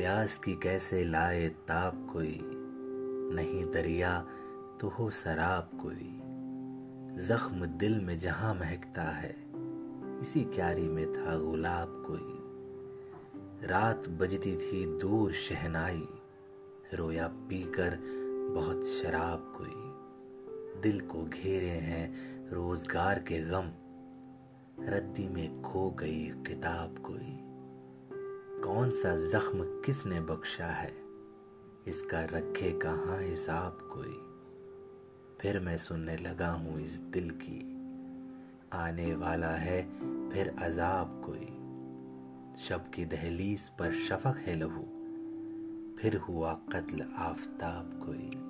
प्यास की कैसे लाए ताप कोई? नहीं दरिया तो हो शराब कोई। जख्म दिल में जहाँ महकता है, इसी क्यारी में था गुलाब कोई। रात बजती थी दूर शहनाई, रोया पीकर बहुत शराब कोई। दिल को घेरे हैं रोज़गार के गम, रद्दी में खो गई किताब कोई। कौन सा जख्म किसने बख्शा है? इसका रखे कहाँ हिसाब कोई? फिर मैं सुनने लगा हूँ इस दिल की। आने वाला है फिर अजाब कोई। शब की दहलीज पर शफक है लहू। फिर हुआ कत्ल आफताब कोई।